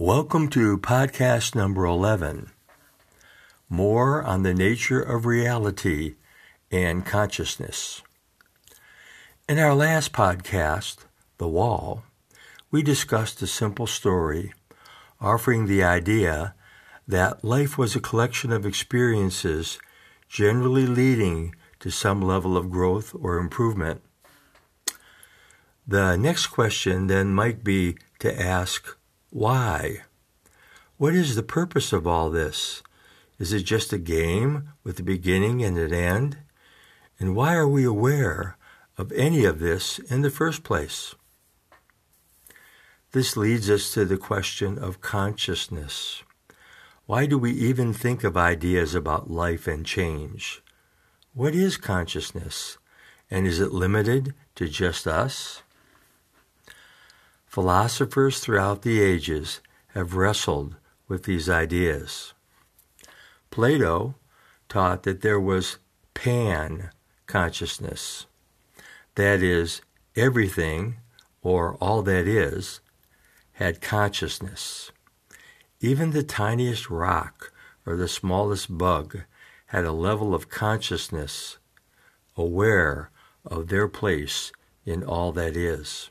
Welcome to podcast number 11 More on the Nature of Reality and Consciousness. In our last podcast, The Wall, we discussed a simple story offering the idea that life was a collection of experiences generally leading to some level of growth or improvement. The next question then might be to ask, why? What is the purpose of all this? Is it just a game with a beginning and an end? And why are we aware of any of this in the first place? This leads us to the question of consciousness. Why do we even think of ideas about life and change? What is consciousness? And is it limited to just us? Philosophers throughout the ages have wrestled with these ideas. Plato taught that there was pan consciousness, that is, everything, or all that is, had consciousness. Even the tiniest rock or the smallest bug had a level of consciousness, aware of their place in all that is.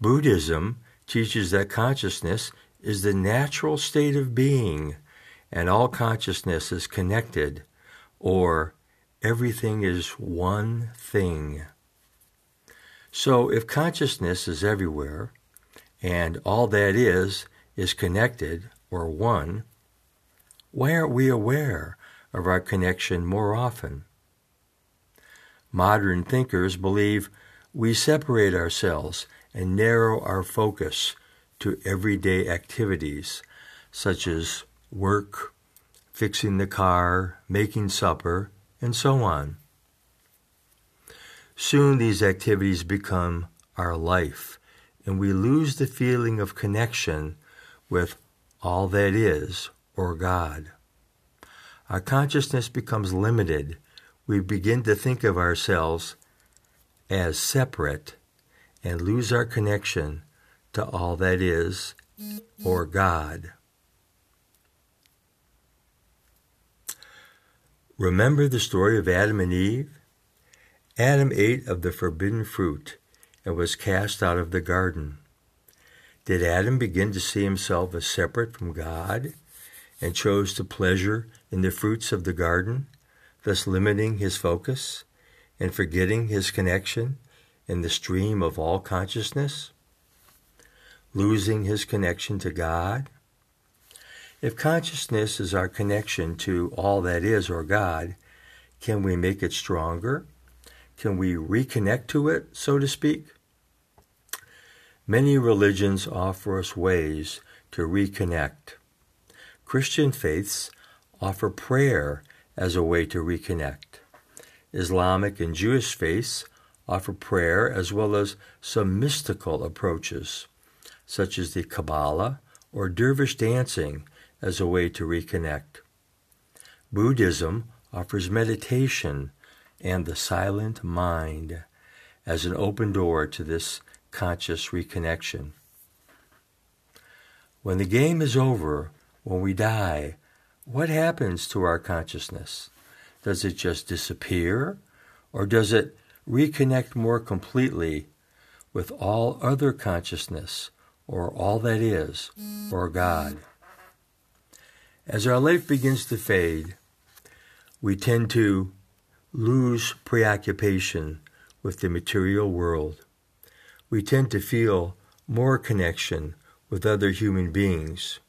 Buddhism teaches that consciousness is the natural state of being, and all consciousness is connected, or everything is one thing. So, if consciousness is everywhere, and all that is is connected, or one, why aren't we aware of our connection more often? Modern thinkers believe we separate ourselves and narrow our focus to everyday activities such as work, fixing the car, making supper, and so on. Soon these activities become our life, and we lose the feeling of connection with all that is, or God. Our consciousness becomes limited. We begin to think of ourselves as separate and lose our connection to all that is or God. Remember the story of Adam and Eve? Adam ate of the forbidden fruit and was cast out of the garden. Did Adam begin to see himself as separate from God and chose to pleasure in the fruits of the garden, thus limiting his focus and forgetting his connection in the stream of all consciousness, losing his connection to God? If consciousness is our connection to all that is or God, can we make it stronger? Can we reconnect to it, so to speak? Many religions offer us ways to reconnect. Christian faiths offer prayer as a way to reconnect. Islamic and Jewish faiths offer prayer as well as some mystical approaches, such as the Kabbalah or dervish dancing as a way to reconnect. Buddhism offers meditation and the silent mind as an open door to this conscious reconnection. When the game is over, when we die, what happens to our consciousness? Does it just disappear? Or does it reconnect more completely with all other consciousness or all that is or God. As our life begins to fade, we tend to lose preoccupation with the material world. We tend to feel more connection with other human beings.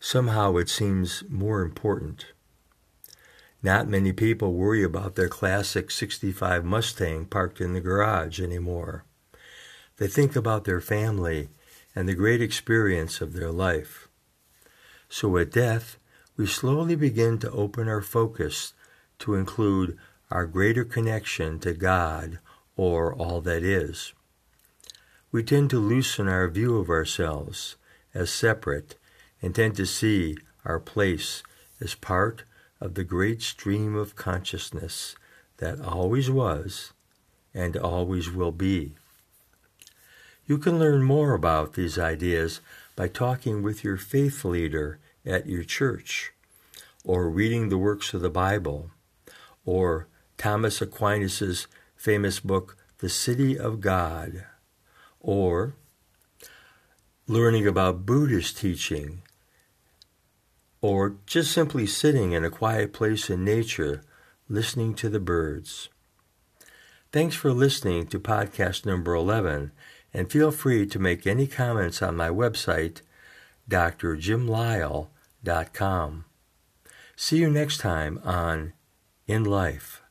Somehow it seems more important. Not many people worry about their classic 65 Mustang parked in the garage anymore. They think about their family and the great experience of their life. So at death, we slowly begin to open our focus to include our greater connection to God or all that is. We tend to loosen our view of ourselves as separate and tend to see our place as part of the great stream of consciousness that always was and always will be. You can learn more about these ideas by talking with your faith leader at your church, or reading the works of the Bible, or Thomas Aquinas' famous book, The City of God, or learning about Buddhist teaching, or just simply sitting in a quiet place in nature listening to the birds. Thanks for listening to podcast number 11, and feel free to make any comments on my website, drjimlyle.com. See you next time on In Life.